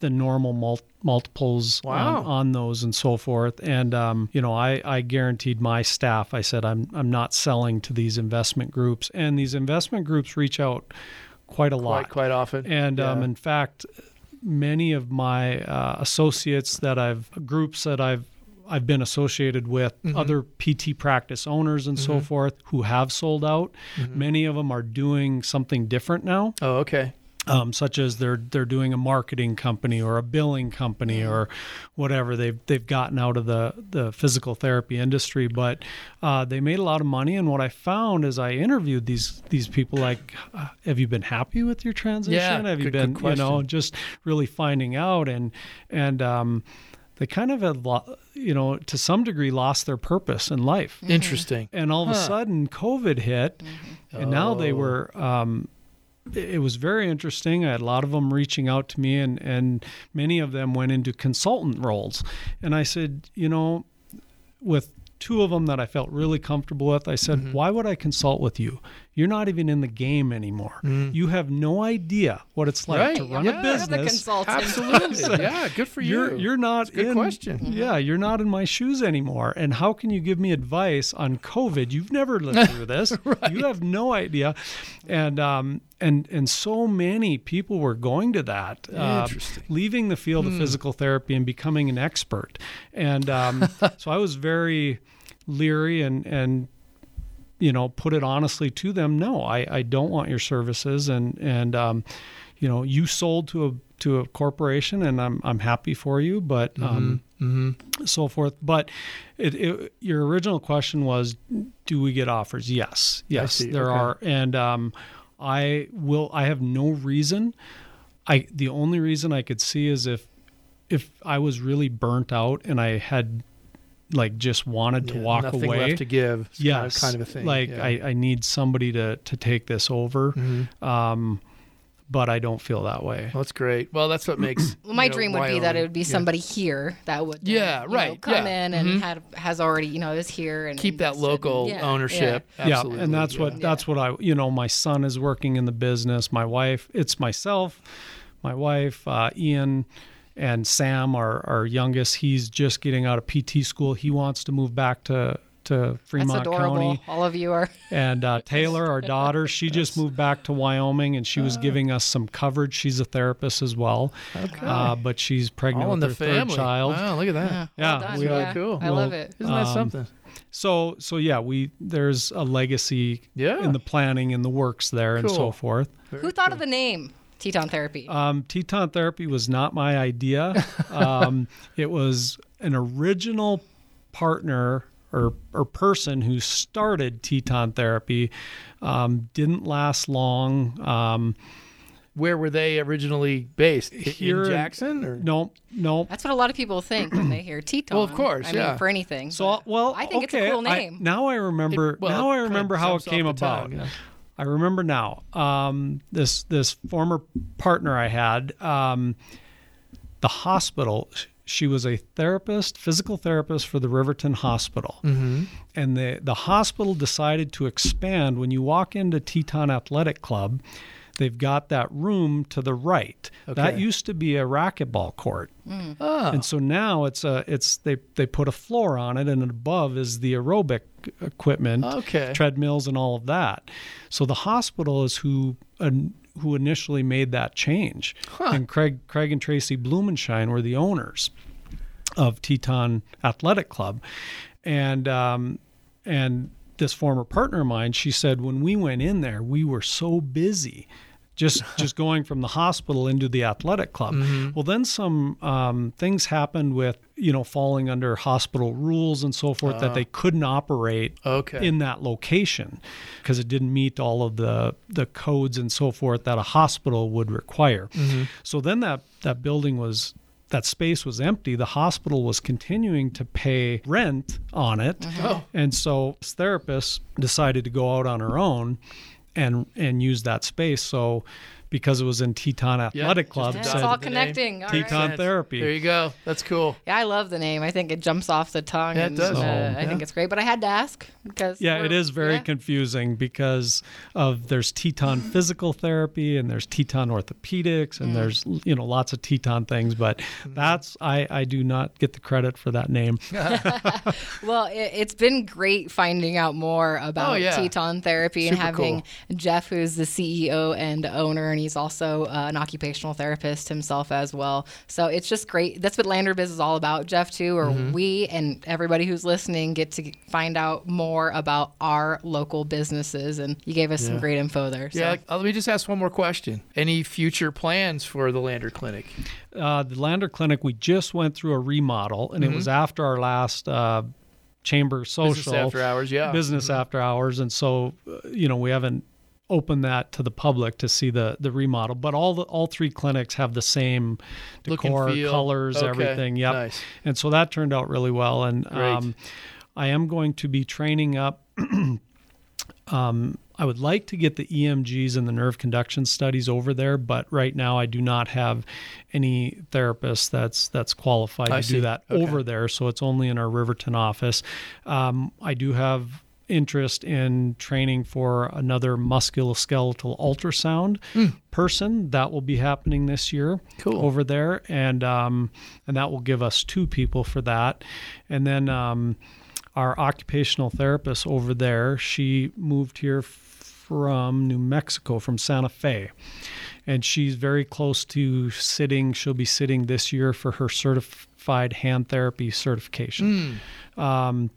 Speaker 4: than normal mul- multiples
Speaker 3: Wow.
Speaker 4: on, on those and so forth. And um, you know, I I guaranteed my staff. I said I'm I'm not selling to these investment groups, and these investment groups reach out quite a lot.
Speaker 3: Quite, quite often.
Speaker 4: And um, in fact, many of my uh, associates that I've groups that I've I've been associated with
Speaker 3: Mm-hmm.
Speaker 4: other PT practice owners and so forth who have sold out.
Speaker 3: Mm-hmm.
Speaker 4: Many of them are doing something different now,
Speaker 3: oh, okay.
Speaker 4: um, such as they're they're doing a marketing company or a billing company or whatever. They've they've gotten out of the the physical therapy industry, but uh, they made a lot of money. And what I found as I interviewed these these people, like, uh, have you been happy with your transition?
Speaker 3: Yeah,
Speaker 4: have you
Speaker 3: good-
Speaker 4: been,
Speaker 3: good
Speaker 4: you know, just really finding out and and um, they kind of had, lo- you know, to some degree, lost their purpose in life.
Speaker 3: Interesting.
Speaker 4: And all of a sudden, COVID hit, and now they
Speaker 3: Oh.
Speaker 4: were. Um, it it was very interesting. I had a lot of them reaching out to me, and and many of them went into consultant roles. And I said, you know, with two of them that I felt really comfortable with, I said,
Speaker 3: Mm-hmm.
Speaker 4: why would I consult with you? You're not even in the game anymore. You have no idea what it's like to
Speaker 3: Mm. Right.
Speaker 4: run
Speaker 3: Yeah.
Speaker 4: a business.
Speaker 3: Absolutely. [laughs] yeah, good for you.
Speaker 4: You're you're not
Speaker 3: good
Speaker 4: in,
Speaker 3: question.
Speaker 4: Yeah, you're not in my shoes anymore. And how can you give me advice on COVID? You've never lived through [laughs] this. right. You have no idea. And um and and so many people were going to that, uh, leaving the field of physical therapy and becoming an expert. And um, [laughs] so I was very leery and and you know put it honestly to them no i i don't want your services. And and um you know you sold to a to a corporation and i'm i'm happy for you but um so forth. But it, it your original question was do we get offers? Yes. Yes there
Speaker 3: Okay.
Speaker 4: are. And um i will i have no reason. I the only reason i could see is if if i was really burnt out and i had like just wanted to
Speaker 3: Yeah,
Speaker 4: walk
Speaker 3: nothing
Speaker 4: away
Speaker 3: left to give. It's kind of- kind of, a thing.
Speaker 4: like
Speaker 3: yeah. Mm-hmm.
Speaker 4: I, I need somebody to to take this over um but i don't feel that way
Speaker 3: Well, that's great. Well, that's what makes. [clears throat]
Speaker 2: Well, my
Speaker 3: you know,
Speaker 2: dream would be that it would be
Speaker 3: yeah.
Speaker 2: somebody here that would,
Speaker 3: Yeah,
Speaker 2: you know,
Speaker 3: right,
Speaker 2: come
Speaker 3: yeah.
Speaker 2: in and
Speaker 3: Mhm.
Speaker 2: had has already, you know, is here and
Speaker 3: keep that
Speaker 2: invested.
Speaker 3: local
Speaker 2: Yeah,
Speaker 3: ownership.
Speaker 2: yeah.
Speaker 3: Absolutely.
Speaker 4: yeah and that's
Speaker 3: yeah.
Speaker 4: what that's what i you know my son is working in the business my wife it's myself my wife uh, ian and sam our, our youngest he's just getting out of pt school he wants to move back to to
Speaker 2: That's
Speaker 4: fremont
Speaker 2: adorable.
Speaker 4: county
Speaker 2: All of you are.
Speaker 4: and uh, Taylor, our daughter, she [laughs] just moved back to Wyoming, and she was giving us some coverage. She's a therapist as well,
Speaker 3: Okay.
Speaker 4: uh, but she's pregnant
Speaker 3: All
Speaker 4: with
Speaker 3: the
Speaker 4: her
Speaker 3: family.
Speaker 4: third child.
Speaker 3: Wow, look at that.
Speaker 2: Yeah,
Speaker 4: Yeah,
Speaker 2: well done.
Speaker 4: we are
Speaker 2: yeah.
Speaker 3: cool.
Speaker 2: I love it.
Speaker 3: Isn't that
Speaker 4: Um,
Speaker 3: something?
Speaker 4: So, so yeah, we there's a legacy
Speaker 3: Yeah.
Speaker 4: in the planning and the works there and so
Speaker 3: Cool.
Speaker 4: forth.
Speaker 2: Who thought of the name Teton Therapy?
Speaker 4: Um, Teton therapy was not my idea. [laughs] Um, it was an original partner or or person who started Teton therapy. Um, didn't last long. Um,
Speaker 3: Where were they originally based?
Speaker 4: Here
Speaker 3: in
Speaker 4: in-
Speaker 3: Jackson? Or?
Speaker 4: no, no.
Speaker 2: That's what a lot of people think when they hear Teton.
Speaker 3: Well, of course,
Speaker 2: I
Speaker 3: yeah.
Speaker 2: mean, for anything.
Speaker 4: So well,
Speaker 2: I think
Speaker 4: okay,
Speaker 2: it's a cool
Speaker 4: I-
Speaker 2: name.
Speaker 4: now I remember.
Speaker 3: It- well,
Speaker 4: now I remember how it came about.
Speaker 3: tongue, yeah.
Speaker 4: I remember now. Um, this this former partner I had, um, the hospital. She was a therapist, physical therapist for the Riverton Hospital, mm-hmm. and the the hospital decided to expand. When you walk into Teton Athletic Club, they've got that room to the right. That used to be a racquetball court.
Speaker 3: Oh.
Speaker 4: And so now it's a it's they they put a floor on it and above is the aerobic equipment,
Speaker 3: Okay.
Speaker 4: treadmills and all of that. So the hospital is who uh, who initially made that change. And Craig Craig and Tracy Blumenschein were the owners of Teton Athletic Club. And um, and this former partner of mine, she said when we went in there, we were so busy just just going from the hospital into the athletic club. Mm-hmm. Well, then some um, things happened with you know falling under hospital rules and so forth that they uh-huh. couldn't operate
Speaker 3: Okay.
Speaker 4: in that location because it didn't meet all of the the codes and so forth that a hospital would require. Mm-hmm. So then that that building was that space was empty. The hospital was continuing to pay rent on it, mm-hmm.
Speaker 3: Oh.
Speaker 4: and so this therapist decided to go out on her own and and use that space. So because it was in Teton Athletic
Speaker 3: just
Speaker 4: Club,
Speaker 3: a
Speaker 2: It's
Speaker 3: Decided
Speaker 2: all connecting. All
Speaker 4: Teton
Speaker 2: right.
Speaker 4: therapy.
Speaker 3: There you go. That's cool.
Speaker 2: Yeah, I love the name. I think it jumps off the tongue.
Speaker 3: Yeah, it
Speaker 2: and,
Speaker 3: does.
Speaker 2: uh,
Speaker 4: So,
Speaker 2: I think it's great, but I had to ask because
Speaker 4: Yeah, it is very
Speaker 2: yeah.
Speaker 4: confusing because of there's Teton [laughs] physical therapy and there's Teton orthopedics
Speaker 2: Mm.
Speaker 4: and there's you know lots of Teton things, but
Speaker 3: Mm-hmm.
Speaker 4: that's I I do not get the credit for that name. [laughs] [laughs]
Speaker 2: Well, it, it's been great finding out more about
Speaker 3: Oh, yeah.
Speaker 2: Teton therapy and
Speaker 3: Super
Speaker 2: having Jeff, who's the CEO and owner, and he's also uh, an occupational therapist himself as well. So it's just great. That's what Lander Biz is all about, Jeff, too, or
Speaker 3: Mm-hmm.
Speaker 2: we and everybody who's listening get to find out more about our local businesses. And you gave us some great info there. So.
Speaker 3: Yeah. uh, let me just ask one more question. Any future plans for the Lander Clinic?
Speaker 4: Uh, the Lander Clinic we just went through a remodel and it was after our last uh, chamber social
Speaker 3: Mm-hmm. Business after hours. Yeah.
Speaker 4: business after hours and so uh, you know we haven't opened that to the public to see the the remodel but all the all three clinics have the same decor colors
Speaker 3: Okay,
Speaker 4: everything yep
Speaker 3: nice.
Speaker 4: and so that turned out really well and um, i am going to be training up [clears throat] um, I would like to get the EMGs and the nerve conduction studies over there, but right now I do not have any therapist that's that's qualified
Speaker 3: I
Speaker 4: to
Speaker 3: see.
Speaker 4: do that
Speaker 3: Okay.
Speaker 4: over there. So it's only in our Riverton office. Um, I do have interest in training for another musculoskeletal ultrasound person that will be happening this year
Speaker 3: Cool.
Speaker 4: over there. And um, and that will give us two people for that. And then um, our occupational therapist over there she moved here from New Mexico from Santa Fe. And she's very close to sitting she'll be sitting this year for her certified hand therapy certification. Um,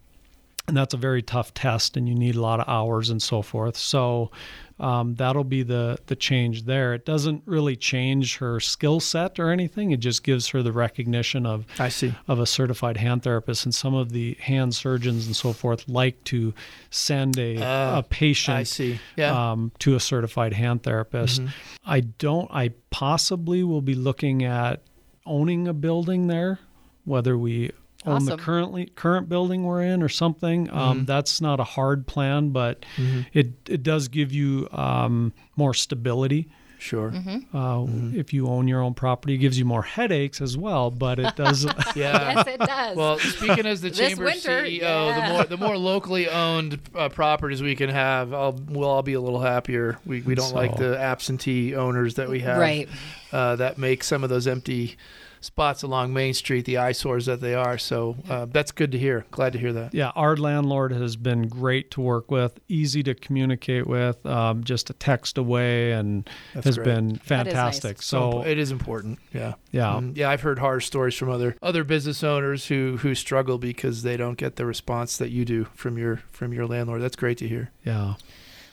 Speaker 4: and that's a very tough test and you need a lot of hours and so forth so um, that'll be the the change there it doesn't really change her skill set or anything it just gives her the recognition of
Speaker 3: I see.
Speaker 4: of a certified hand therapist and some of the hand surgeons and so forth like to send a,
Speaker 3: Ah,
Speaker 4: a patient
Speaker 3: I see. Yeah. Mm-hmm.
Speaker 4: um, to a certified hand therapist. I don't. I possibly will be looking at owning a building there, whether we own the
Speaker 2: Awesome.
Speaker 4: currently current building we're in or something.
Speaker 3: Mm-hmm.
Speaker 4: Um, that's not a hard plan, but it it does give you um, more stability.
Speaker 3: sure.
Speaker 2: Mm-hmm.
Speaker 4: Uh,
Speaker 3: Mm-hmm.
Speaker 4: If you own your own property, it gives you more headaches as well, but it does. [laughs] [laughs]
Speaker 3: Yeah.
Speaker 2: yes, it does.
Speaker 3: Well, speaking as the chamber
Speaker 2: winter,
Speaker 3: CEO,
Speaker 2: yeah.
Speaker 3: the more the more locally owned uh, properties we can have, I'll, we'll all be a little happier. We, we don't like the absentee owners that we have,
Speaker 2: Right.
Speaker 3: Uh, that make some of those empty spots along Main Street the eyesores that they are. So uh, that's good to hear. Glad to hear that.
Speaker 4: yeah, our landlord has been great to work with, easy to communicate with, um, just a text away, and
Speaker 3: That's
Speaker 4: has
Speaker 3: great.
Speaker 4: been
Speaker 2: That is nice.
Speaker 4: fantastic.
Speaker 3: So
Speaker 4: So,
Speaker 3: it is important. Yeah.
Speaker 4: yeah,
Speaker 3: Mm, yeah, I've heard horror stories from other other business owners who who struggle because they don't get the response that you do from your from your landlord. That's great to hear.
Speaker 4: yeah.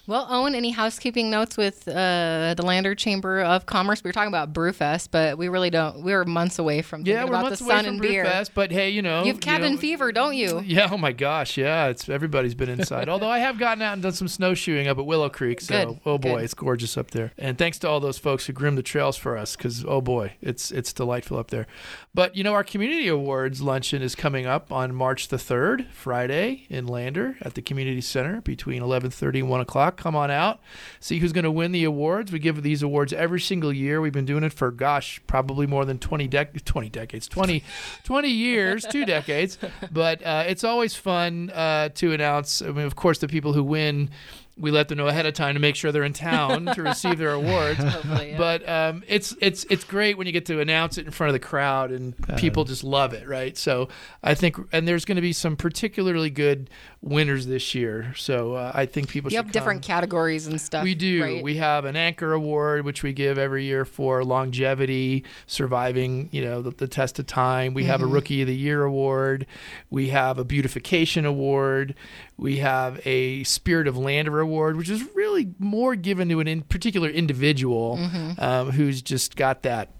Speaker 2: Well, Owen, any housekeeping notes with uh, the Lander Chamber of Commerce? We were talking about Brewfest, but we really don't. We're months away from
Speaker 3: Yeah,
Speaker 2: thinking
Speaker 3: we're
Speaker 2: about
Speaker 3: months
Speaker 2: the
Speaker 3: away
Speaker 2: sun
Speaker 3: from
Speaker 2: and beer.
Speaker 3: Brewfest, but hey, you know,
Speaker 2: You have cabin
Speaker 3: know-
Speaker 2: fever, don't you? [laughs]
Speaker 3: Yeah. Oh my gosh. Yeah. It's everybody's been inside. Although I have gotten out and done some snowshoeing up at Willow Creek. So
Speaker 2: Good,
Speaker 3: oh boy,
Speaker 2: good.
Speaker 3: it's gorgeous up there. And thanks to all those folks who groomed the trails for us, because oh boy, it's it's delightful up there. But you know, our community awards luncheon is coming up on March the third, Friday in Lander at the community center between 11:30 and 1 o'clock. Come on out, see who's going to win the awards. We give these awards every single year. We've been doing it for gosh, probably more than 20 dec 20 decades, 20 20 years, two decades. [laughs] But uh, it's always fun uh, to announce. I mean, of course, the people who win we let them know ahead of time to make sure they're in town to receive their awards. [laughs]
Speaker 2: Hopefully, yeah.
Speaker 3: But um, it's it's it's great when you get to announce it in front of the crowd and people just love it, right? So I think, and there's going to be some particularly good winners this year. So uh, I think people
Speaker 2: you
Speaker 3: should
Speaker 2: have different categories and stuff.
Speaker 3: We do.
Speaker 2: right?
Speaker 3: We have an anchor award, which we give every year for longevity, surviving, you know, the, the test of time. We have a rookie of the year award. We have a beautification award. We have a spirit of Landover award, which is really more given to an in particular individual um, who's just got that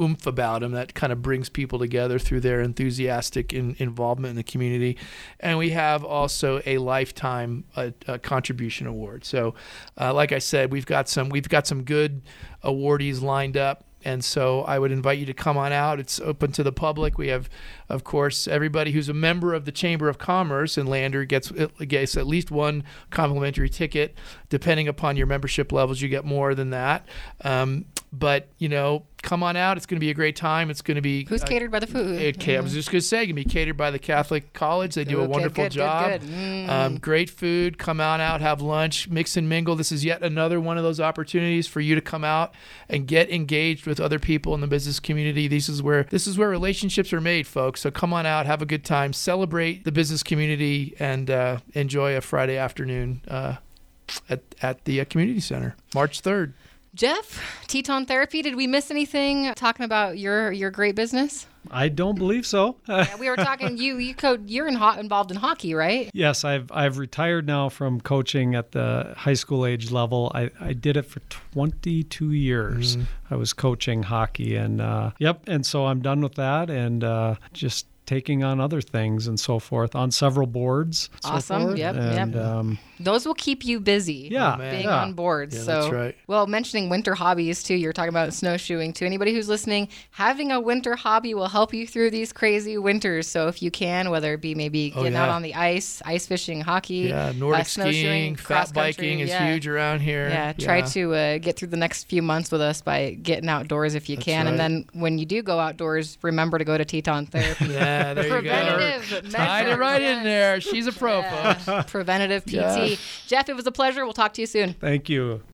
Speaker 3: oomph about him that kind of brings people together through their enthusiastic in, involvement in the community. And we have also a lifetime uh, uh, contribution award. So, uh, like I said, we've got some we've got some good awardees lined up. And so I would invite you to come on out. It's open to the public. We have, of course, everybody who's a member of the Chamber of Commerce in Lander gets, gets at least one complimentary ticket. Depending upon your membership levels, you get more than that. Um, but you know, come on out. It's going to be a great time. It's going to be
Speaker 2: Who's
Speaker 3: uh,
Speaker 2: catered by the food?
Speaker 3: it ca- I was just going to say, it can be catered by the Catholic College. They do a wonderful
Speaker 2: good, good,
Speaker 3: job.
Speaker 2: good. Mm.
Speaker 3: Um, great food. Come on out, have lunch, mix and mingle. This is yet another one of those opportunities for you to come out and get engaged with other people in the business community. This is where this is where relationships are made, folks. So come on out, have a good time, celebrate the business community, and uh, enjoy a Friday afternoon uh, at at the uh, community center, March third.
Speaker 2: Jeff, Teton Therapy. Did we miss anything talking about your your great business?
Speaker 4: I don't believe so.
Speaker 2: Yeah, we were talking. You you co- you're in ho- involved in hockey, right?
Speaker 4: Yes, I've I've retired now from coaching at the high school age level. I, I did it for 22 years. I was coaching hockey, and uh, yep, and so I'm done with that, and uh, just taking on other things and so forth on several boards. so
Speaker 2: Awesome.
Speaker 4: forth.
Speaker 2: Yep,
Speaker 4: and,
Speaker 2: yep.
Speaker 4: Um,
Speaker 2: Those will keep you busy.
Speaker 4: yeah,
Speaker 3: man.
Speaker 2: being
Speaker 4: yeah.
Speaker 2: on boards.
Speaker 3: Yeah,
Speaker 2: so,
Speaker 3: that's right.
Speaker 2: well, mentioning winter hobbies too. You're talking about snowshoeing too. Anybody who's listening, having a winter hobby will help you through these crazy winters. So, if you can, whether it be maybe
Speaker 3: Oh,
Speaker 2: getting out on the ice, ice fishing, hockey,
Speaker 3: Yeah, Nordic
Speaker 2: uh, snowshoeing,
Speaker 3: skiing,
Speaker 2: cross
Speaker 3: fat
Speaker 2: country,
Speaker 3: biking is
Speaker 2: yeah.
Speaker 3: huge around here.
Speaker 2: Yeah, try to uh, get through the next few months with us by getting outdoors if you can, and then when you do go outdoors, remember to go to Teton Therapy. [laughs]
Speaker 3: Yeah, there you go.
Speaker 2: Preventative
Speaker 3: Tied it
Speaker 2: measures,
Speaker 3: right in there. She's a pro, folks.
Speaker 2: Preventative PT. Jeff, it was a pleasure. We'll talk to you soon.
Speaker 4: Thank you.